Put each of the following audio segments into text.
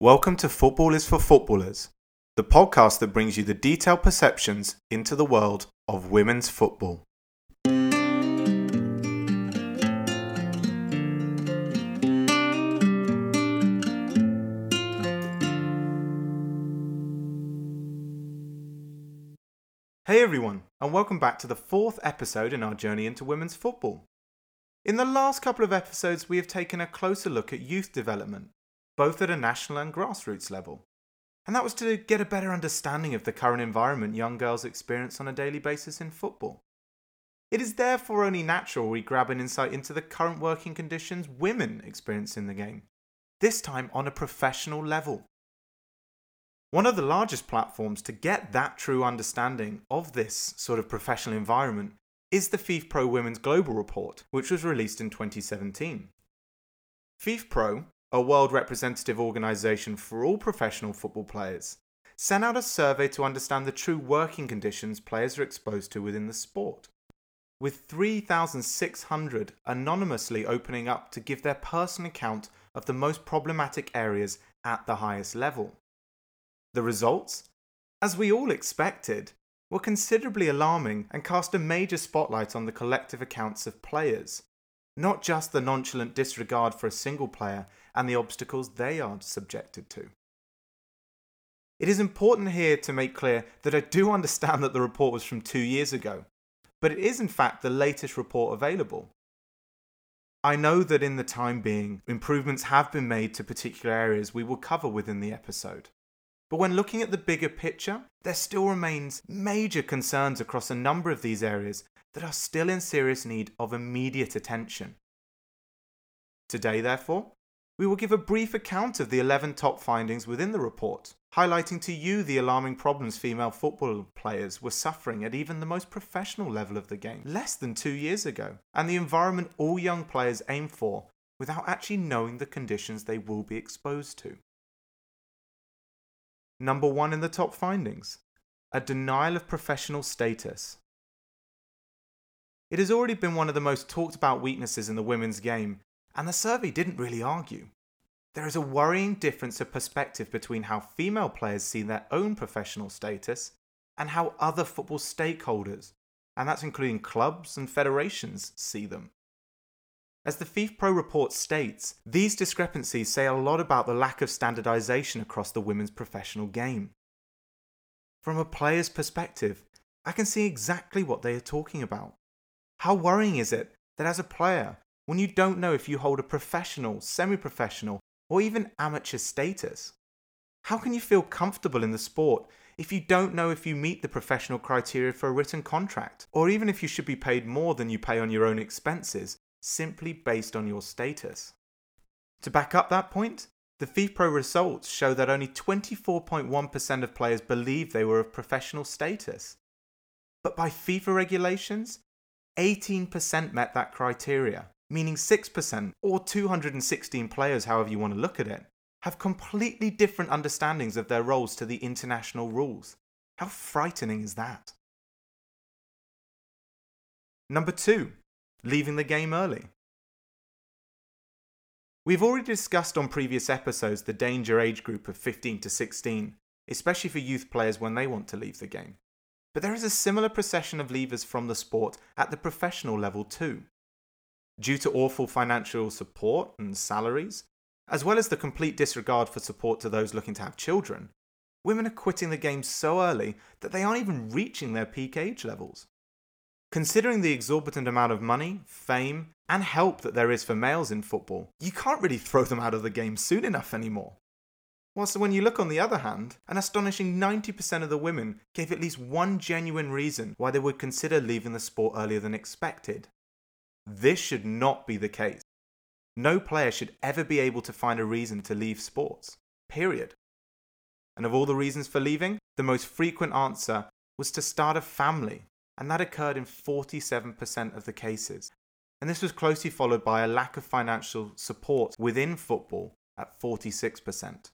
Welcome to Football is for Footballers, the podcast that brings you the detailed perceptions into the world of women's football. Hey everyone, and welcome back to the fourth episode in our journey into women's football. In the last couple of episodes, we have taken a closer look at youth development, both at a national and grassroots level. And that was to get a better understanding of the current environment young girls experience on a daily basis in football. It is therefore only natural we grab an insight into the current working conditions women experience in the game, this time on a professional level. One of the largest platforms to get that true understanding of this sort of professional environment is the FIFPro Women's Global Report, which was released in 2017. FIFPro, a world representative organisation for all professional football players, sent out a survey to understand the true working conditions players are exposed to within the sport. With 3,600 anonymously opening up to give their personal account of the most problematic areas at the highest level. The results? As we all expected, were considerably alarming and cast a major spotlight on the collective accounts of players, not just the nonchalant disregard for a single player and the obstacles they are subjected to. It is important here to make clear that I do understand that the report was from two years ago, but it is in fact the latest report available. I know that in the time being, improvements have been made to particular areas we will cover within the episode. But when looking at the bigger picture, there still remains major concerns across a number of these areas that are still in serious need of immediate attention. Today, therefore, we will give a brief account of the 11 top findings within the report, highlighting to you the alarming problems female football players were suffering at even the most professional level of the game less than two years ago, and the environment all young players aim for without actually knowing the conditions they will be exposed to. Number one in the top findings a denial of professional status. It has already been one of the most talked about weaknesses in the women's game, and the survey didn't really argue. There is a worrying difference of perspective between how female players see their own professional status and how other football stakeholders, and that's including clubs and federations, see them. As the FIFPro report states, these discrepancies say a lot about the lack of standardization across the women's professional game. From a player's perspective, I can see exactly what they are talking about. How worrying is it that as a player, when you don't know if you hold a professional, semi professional, or even amateur status? How can you feel comfortable in the sport if you don't know if you meet the professional criteria for a written contract, or even if you should be paid more than you pay on your own expenses simply based on your status. To back up that point, the FIFPro results show that only 24.1% of players believe they were of professional status. But by FIFA regulations, 18% met that criteria, meaning 6%, or 216 players, however you want to look at it, have completely different understandings of their roles to the international rules. How frightening is that? Number two, leaving the game early. We've already discussed on previous episodes the danger age group of 15 to 16, especially for youth players when they want to leave the game. But there is a similar procession of leavers from the sport at the professional level too. Due to awful financial support and salaries, as well as the complete disregard for support to those looking to have children, women are quitting the game so early that they aren't even reaching their peak age levels. Considering the exorbitant amount of money, fame, and help that there is for males in football, you can't really throw them out of the game soon enough anymore. Whilst when you look on the other hand, an astonishing 90% of the women gave at least one genuine reason why they would consider leaving the sport earlier than expected. This should not be the case. No player should ever be able to find a reason to leave sports. Period. And of all the reasons for leaving, the most frequent answer was to start a family and that occurred in 47% of the cases. And this was closely followed by a lack of financial support within football at 46%.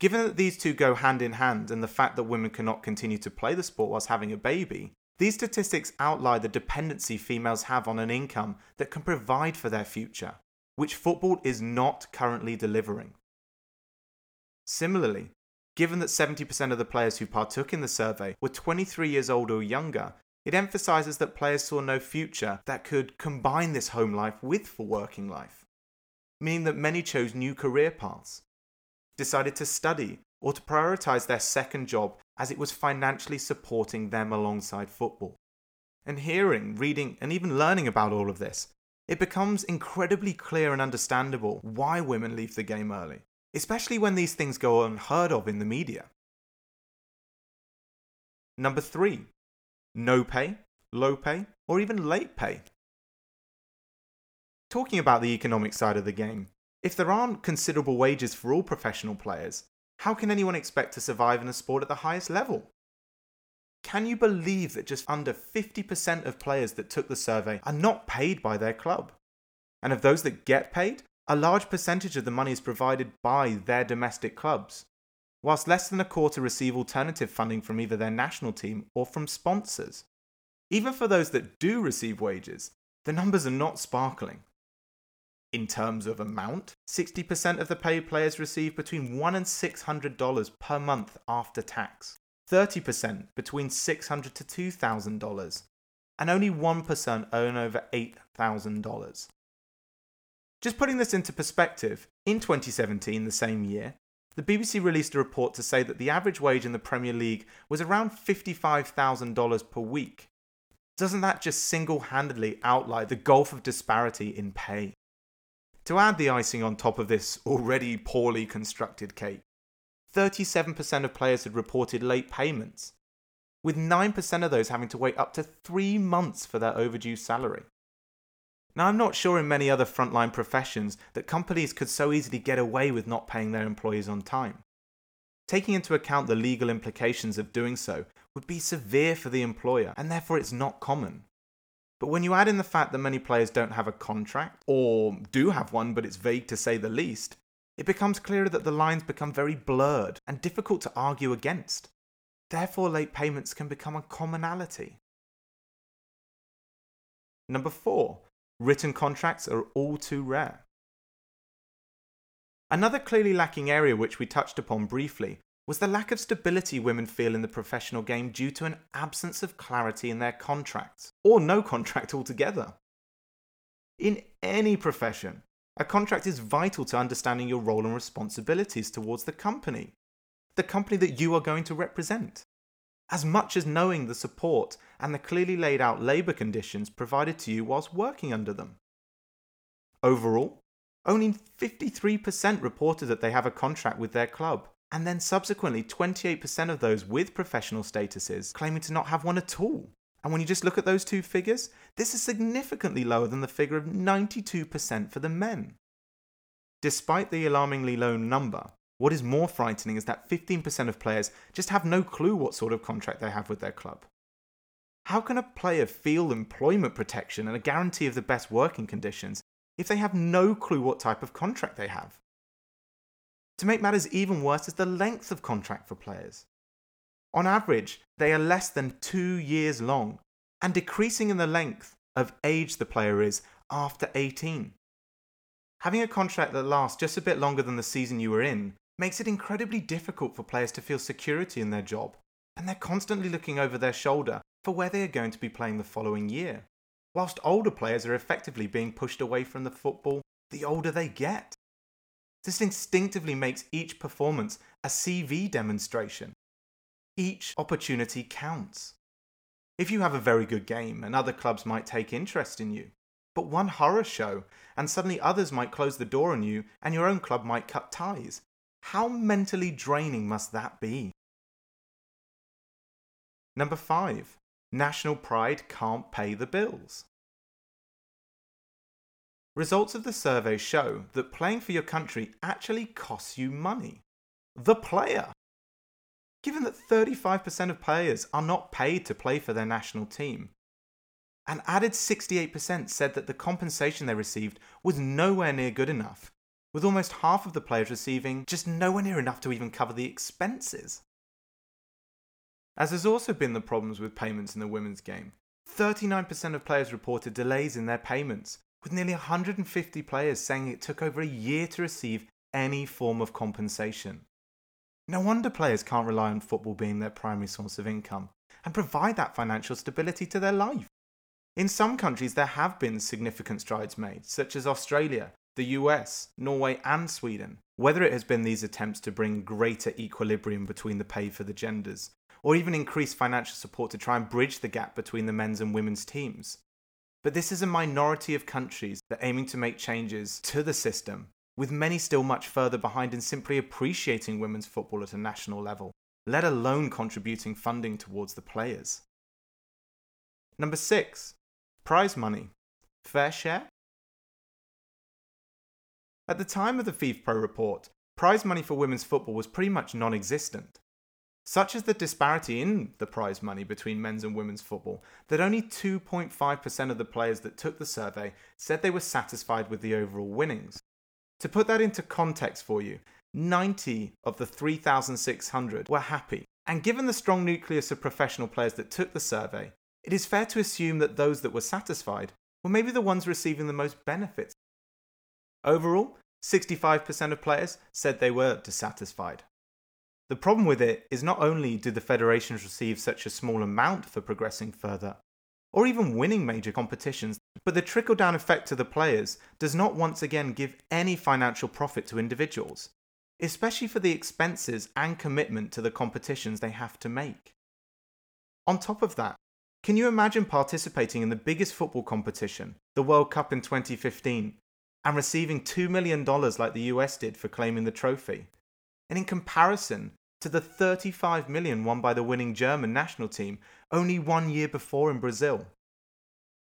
Given that these two go hand in hand and the fact that women cannot continue to play the sport whilst having a baby, these statistics outline the dependency females have on an income that can provide for their future, which football is not currently delivering. Similarly, given that 70% of the players who partook in the survey were 23 years old or younger, it emphasises that players saw no future that could combine this home life with for working life, meaning that many chose new career paths, decided to study, or to prioritise their second job as it was financially supporting them alongside football. And hearing, reading, and even learning about all of this, it becomes incredibly clear and understandable why women leave the game early, especially when these things go unheard of in the media. Number three, no pay, low pay, or even late pay. Talking about the economic side of the game, if there aren't considerable wages for all professional players, how can anyone expect to survive in a sport at the highest level? Can you believe that just under 50% of players that took the survey are not paid by their club? And of those that get paid, a large percentage of the money is provided by their domestic clubs, whilst less than a quarter receive alternative funding from either their national team or from sponsors. Even for those that do receive wages, the numbers are not sparkling. In terms of amount, 60% of the paid players receive between $1 and $600 per month after tax, 30% between 600 to $2,000, and only 1% earn over $8,000. Just putting this into perspective, in 2017, the same year, the BBC released a report to say that the average wage in the Premier League was around $55,000 per week. Doesn't that just single handedly outline the gulf of disparity in pay? To add the icing on top of this already poorly constructed cake, 37% of players had reported late payments, with 9% of those having to wait up to three months for their overdue salary. Now, I'm not sure in many other frontline professions that companies could so easily get away with not paying their employees on time. Taking into account the legal implications of doing so would be severe for the employer, and therefore it's not common. But when you add in the fact that many players don't have a contract, or do have one but it's vague to say the least, it becomes clearer that the lines become very blurred and difficult to argue against. Therefore, late payments can become a commonality. Number four, written contracts are all too rare. Another clearly lacking area which we touched upon briefly was the lack of stability women feel in the professional game due to an absence of clarity in their contracts, or no contract altogether. In any profession, a contract is vital to understanding your role and responsibilities towards the company, the company that you are going to represent, as much as knowing the support and the clearly laid out labour conditions provided to you whilst working under them. Overall, only 53% reported that they have a contract with their club, and then subsequently 28% of those with professional statuses claiming to not have one at all. And when you just look at those two figures, this is significantly lower than the figure of 92% for the men. Despite the alarmingly low number, what is more frightening is that 15% of players just have no clue what sort of contract they have with their club. How can a player feel employment protection and a guarantee of the best working conditions if they have no clue what type of contract they have? To make matters even worse is the length of contract for players. On average, they are less than two years long and decreasing in the length of age the player is after 18. Having a contract that lasts just a bit longer than the season you were in makes it incredibly difficult for players to feel security in their job, and they're constantly looking over their shoulder for where they are going to be playing the following year, whilst older players are effectively being pushed away from the football the older they get. This instinctively makes each performance a CV demonstration. Each opportunity counts. If you have a very good game and other clubs might take interest in you, but one horror show and suddenly others might close the door on you and your own club might cut ties, how mentally draining must that be? Number 5. National pride can't pay the bills. Results of the survey show that playing for your country actually costs you money. The player. Given that 35% of players are not paid to play for their national team, an added 68% said that the compensation they received was nowhere near good enough, with almost half of the players receiving just nowhere near enough to even cover the expenses. As has also been the problems with payments in the women's game, 39% of players reported delays in their payments, with nearly 150 players saying it took over a year to receive any form of compensation. No wonder players can't rely on football being their primary source of income and provide that financial stability to their life. In some countries, there have been significant strides made, such as Australia, the US, Norway, and Sweden. Whether it has been these attempts to bring greater equilibrium between the pay for the genders, or even increase financial support to try and bridge the gap between the men's and women's teams. But this is a minority of countries that are aiming to make changes to the system, with many still much further behind in simply appreciating women's football at a national level, let alone contributing funding towards the players. Number 6. Prize money. Fair share? At the time of the FIFPro report, prize money for women's football was pretty much non existent. Such is the disparity in the prize money between men's and women's football that only 2.5% of the players that took the survey said they were satisfied with the overall winnings. To put that into context for you, 90 of the 3,600 were happy. And given the strong nucleus of professional players that took the survey, it is fair to assume that those that were satisfied were maybe the ones receiving the most benefits. Overall, 65% of players said they were dissatisfied. The problem with it is not only do the federations receive such a small amount for progressing further, or even winning major competitions, but the trickle down effect to the players does not once again give any financial profit to individuals, especially for the expenses and commitment to the competitions they have to make. On top of that, can you imagine participating in the biggest football competition, the World Cup in 2015, and receiving $2 million like the US did for claiming the trophy? And in comparison to the 35 million won by the winning German national team only one year before in Brazil.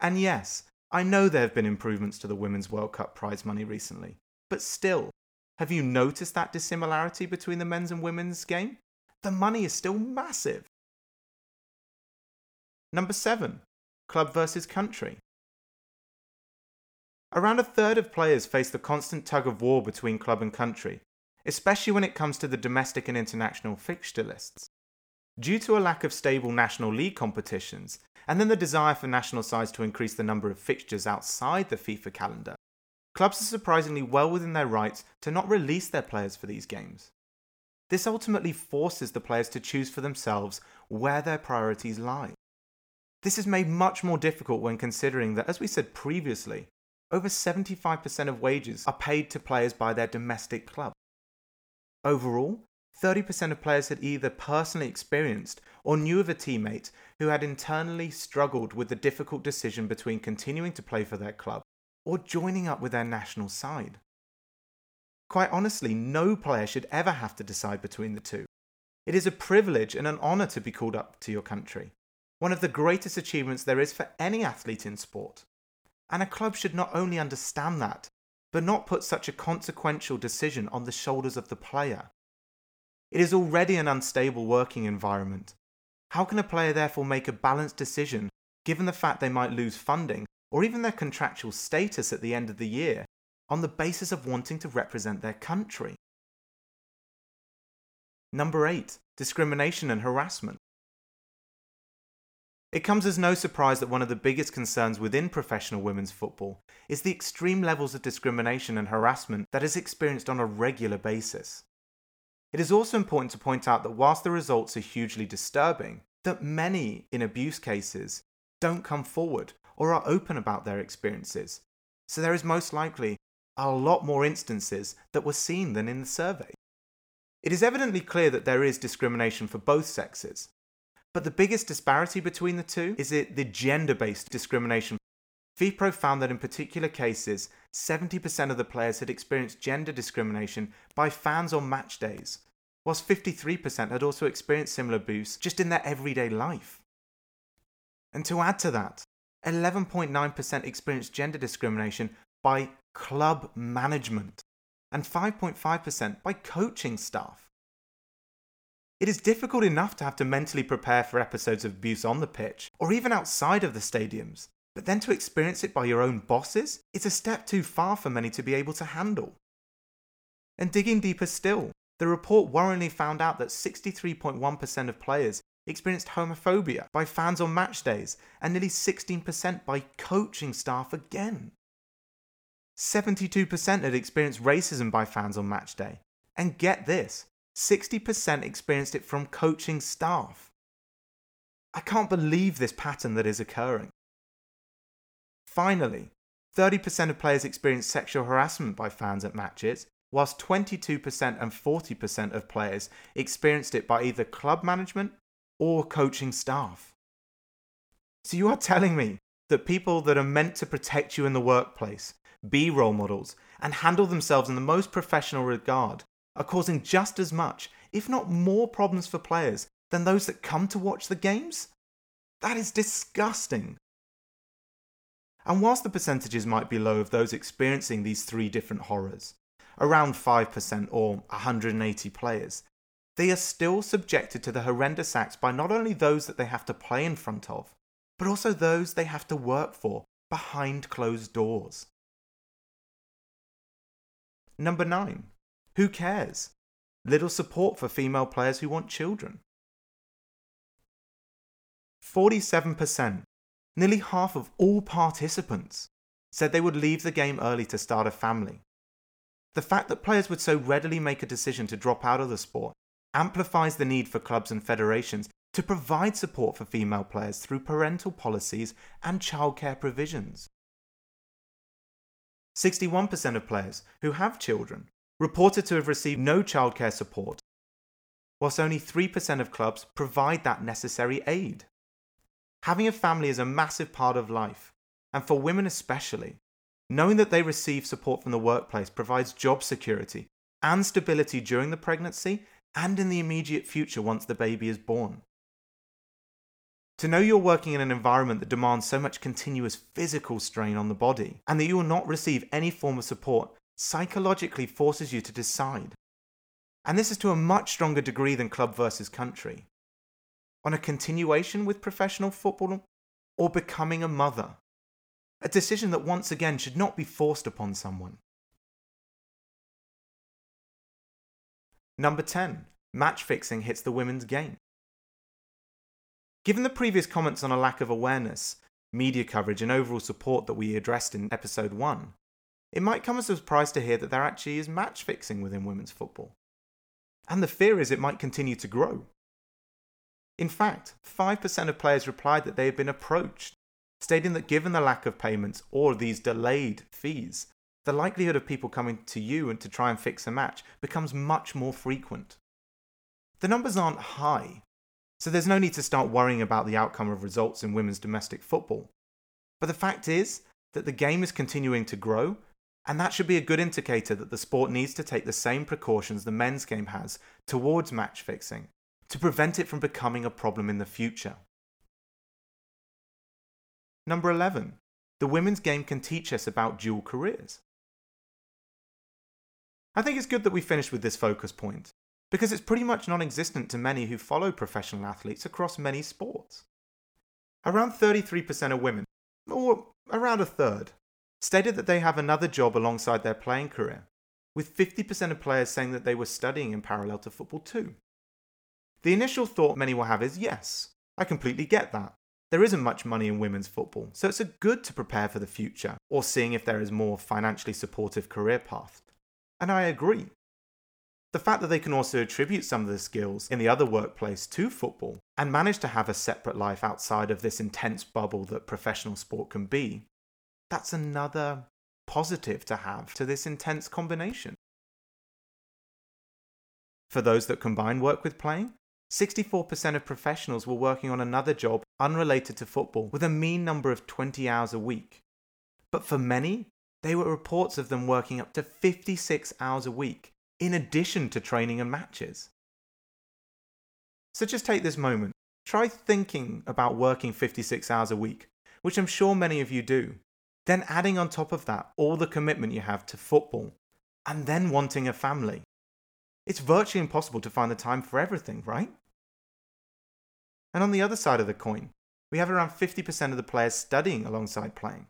And yes, I know there have been improvements to the Women's World Cup prize money recently, but still, have you noticed that dissimilarity between the men's and women's game? The money is still massive. Number 7. Club versus country. Around a third of players face the constant tug of war between club and country, especially when it comes to the domestic and international fixture lists. Due to a lack of stable National League competitions, and then the desire for national sides to increase the number of fixtures outside the FIFA calendar, clubs are surprisingly well within their rights to not release their players for these games. This ultimately forces the players to choose for themselves where their priorities lie. This is made much more difficult when considering that, as we said previously, over 75% of wages are paid to players by their domestic club. Overall, 30% of players had either personally experienced or knew of a teammate who had internally struggled with the difficult decision between continuing to play for their club or joining up with their national side. Quite honestly, no player should ever have to decide between the two. It is a privilege and an honour to be called up to your country one of the greatest achievements there is for any athlete in sport. And a club should not only understand that, but not put such a consequential decision on the shoulders of the player. It is already an unstable working environment. How can a player therefore make a balanced decision given the fact they might lose funding or even their contractual status at the end of the year on the basis of wanting to represent their country? Number 8. Discrimination and harassment. It comes as no surprise that one of the biggest concerns within professional women's football is the extreme levels of discrimination and harassment that is experienced on a regular basis. It is also important to point out that whilst the results are hugely disturbing, that many, in abuse cases, don't come forward or are open about their experiences. So there is most likely a lot more instances that were seen than in the survey. It is evidently clear that there is discrimination for both sexes, but the biggest disparity between the two is it the gender based discrimination. FIFPro found that in particular cases, 70% of the players had experienced gender discrimination by fans on match days, whilst 53% had also experienced similar abuse just in their everyday life. And to add to that, 11.9% experienced gender discrimination by club management and 5.5% by coaching staff. It is difficult enough to have to mentally prepare for episodes of abuse on the pitch, or even outside of the stadiums, but then to experience it by your own bosses is a step too far for many to be able to handle. And digging deeper still, the report worryingly found out that 63.1% of players experienced homophobia by fans on match days, and nearly 16% by coaching staff again. 72% had experienced racism by fans on match day. And get this 60% experienced it from coaching staff. I can't believe this pattern that is occurring. Finally, 30% of players experienced sexual harassment by fans at matches, whilst 22% and 40% of players experienced it by either club management or coaching staff. So you are telling me that people that are meant to protect you in the workplace, be role models, and handle themselves in the most professional regard are causing just as much, if not more, problems for players than those that come to watch the games? That is disgusting. And whilst the percentages might be low of those experiencing these three different horrors, around 5% or 180 players, they are still subjected to the horrendous acts by not only those that they have to play in front of, but also those they have to work for behind closed doors. Number 9. Who cares? Little support for female players who want children. 47%, nearly half of all participants, said they would leave the game early to start a family. The fact that players would so readily make a decision to drop out of the sport amplifies the need for clubs and federations to provide support for female players through parental policies and childcare provisions. 61% of players who have children reported to have received no childcare support, whilst only 3% of clubs provide that necessary aid. Having a family is a massive part of life, and for women especially, knowing that they receive support from the workplace provides job security and stability during the pregnancy and in the immediate future once the baby is born. To know you're working in an environment that demands so much continuous physical strain on the body and that you will not receive any form of support psychologically forces you to decide. And this is to a much stronger degree than club versus country. On a continuation with professional football or becoming a mother. A decision that once again should not be forced upon someone. Number 10. Match fixing hits the women's game. Given the previous comments on a lack of awareness, media coverage, and overall support that we addressed in episode 1, it might come as a surprise to hear that there actually is match fixing within women's football. And the fear is it might continue to grow. In fact, 5% of players replied that they had been approached, stating that given the lack of payments or these delayed fees, the likelihood of people coming to you and to try and fix a match becomes much more frequent. The numbers aren't high, so there's no need to start worrying about the outcome of results in women's domestic football. But the fact is that the game is continuing to grow, and that should be a good indicator that the sport needs to take the same precautions the men's game has towards match fixing to prevent it from becoming a problem in the future. Number 11. The women's game can teach us about dual careers. I think it's good that we finished with this focus point, because it's pretty much non existent to many who follow professional athletes across many sports. Around 33% of women, or around a third, stated that they have another job alongside their playing career, with 50% of players saying that they were studying in parallel to football too. The initial thought many will have is yes, I completely get that. There isn't much money in women's football, so it's a good to prepare for the future or seeing if there is more financially supportive career path. And I agree. The fact that they can also attribute some of the skills in the other workplace to football and manage to have a separate life outside of this intense bubble that professional sport can be, that's another positive to have to this intense combination. For those that combine work with playing, 64% of professionals were working on another job unrelated to football with a mean number of 20 hours a week. But for many, there were reports of them working up to 56 hours a week, in addition to training and matches. So just take this moment. Try thinking about working 56 hours a week, which I'm sure many of you do. Then adding on top of that all the commitment you have to football, and then wanting a family. It's virtually impossible to find the time for everything, right? And on the other side of the coin, we have around 50% of the players studying alongside playing.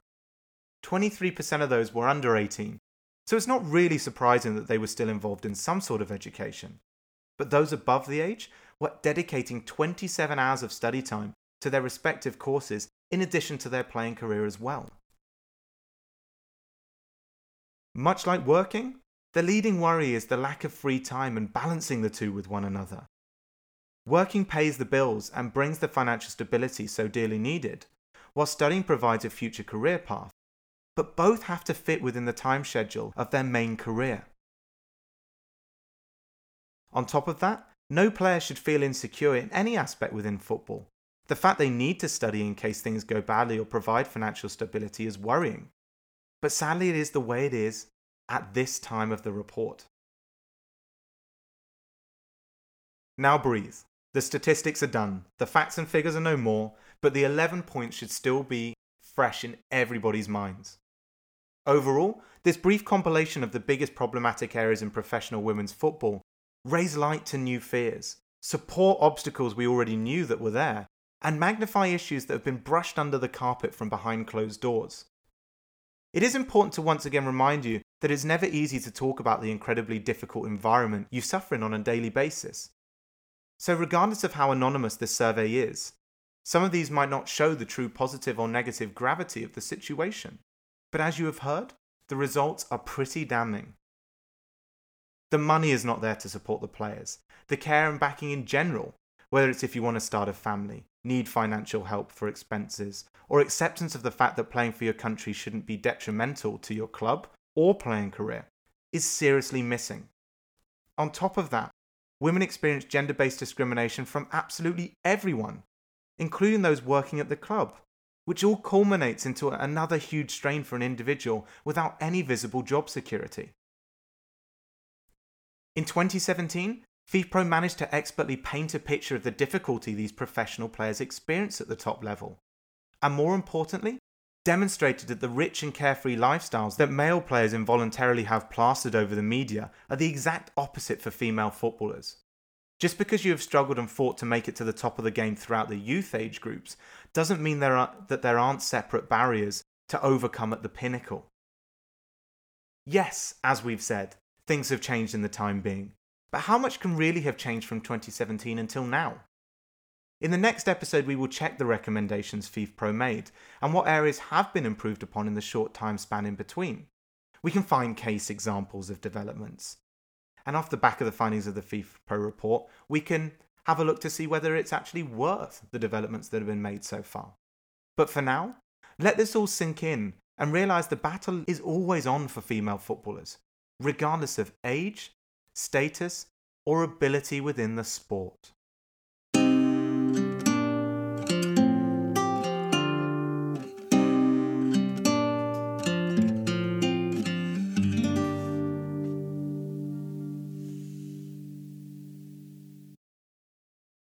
23% of those were under 18, so it's not really surprising that they were still involved in some sort of education. But those above the age were dedicating 27 hours of study time to their respective courses in addition to their playing career as well. Much like working, the leading worry is the lack of free time and balancing the two with one another. Working pays the bills and brings the financial stability so dearly needed, while studying provides a future career path, but both have to fit within the time schedule of their main career. On top of that, no player should feel insecure in any aspect within football. The fact they need to study in case things go badly or provide financial stability is worrying. But sadly, it is the way it is at this time of the report. Now breathe. The statistics are done, the facts and figures are no more, but the 11 points should still be fresh in everybody's minds. Overall, this brief compilation of the biggest problematic areas in professional women's football raise light to new fears, support obstacles we already knew that were there, and magnify issues that have been brushed under the carpet from behind closed doors. It is important to once again remind you that it's never easy to talk about the incredibly difficult environment you suffer in on a daily basis. So, regardless of how anonymous this survey is, some of these might not show the true positive or negative gravity of the situation. But as you have heard, the results are pretty damning. The money is not there to support the players. The care and backing in general, whether it's if you want to start a family, need financial help for expenses, or acceptance of the fact that playing for your country shouldn't be detrimental to your club or playing career, is seriously missing. On top of that, women experience gender based discrimination from absolutely everyone, including those working at the club, which all culminates into another huge strain for an individual without any visible job security. In 2017, FIFPro managed to expertly paint a picture of the difficulty these professional players experience at the top level, and more importantly, demonstrated that the rich and carefree lifestyles that male players involuntarily have plastered over the media are the exact opposite for female footballers. Just because you have struggled and fought to make it to the top of the game throughout the youth age groups doesn't mean there are, that there aren't separate barriers to overcome at the pinnacle. Yes, as we've said, things have changed in the time being, but how much can really have changed from 2017 until now? In the next episode, we will check the recommendations FIFPro made and what areas have been improved upon in the short time span in between. We can find case examples of developments, and off the back of the findings of the FIFPro report, we can have a look to see whether it's actually worth the developments that have been made so far. But for now, let this all sink in and realise the battle is always on for female footballers, regardless of age, status, or ability within the sport.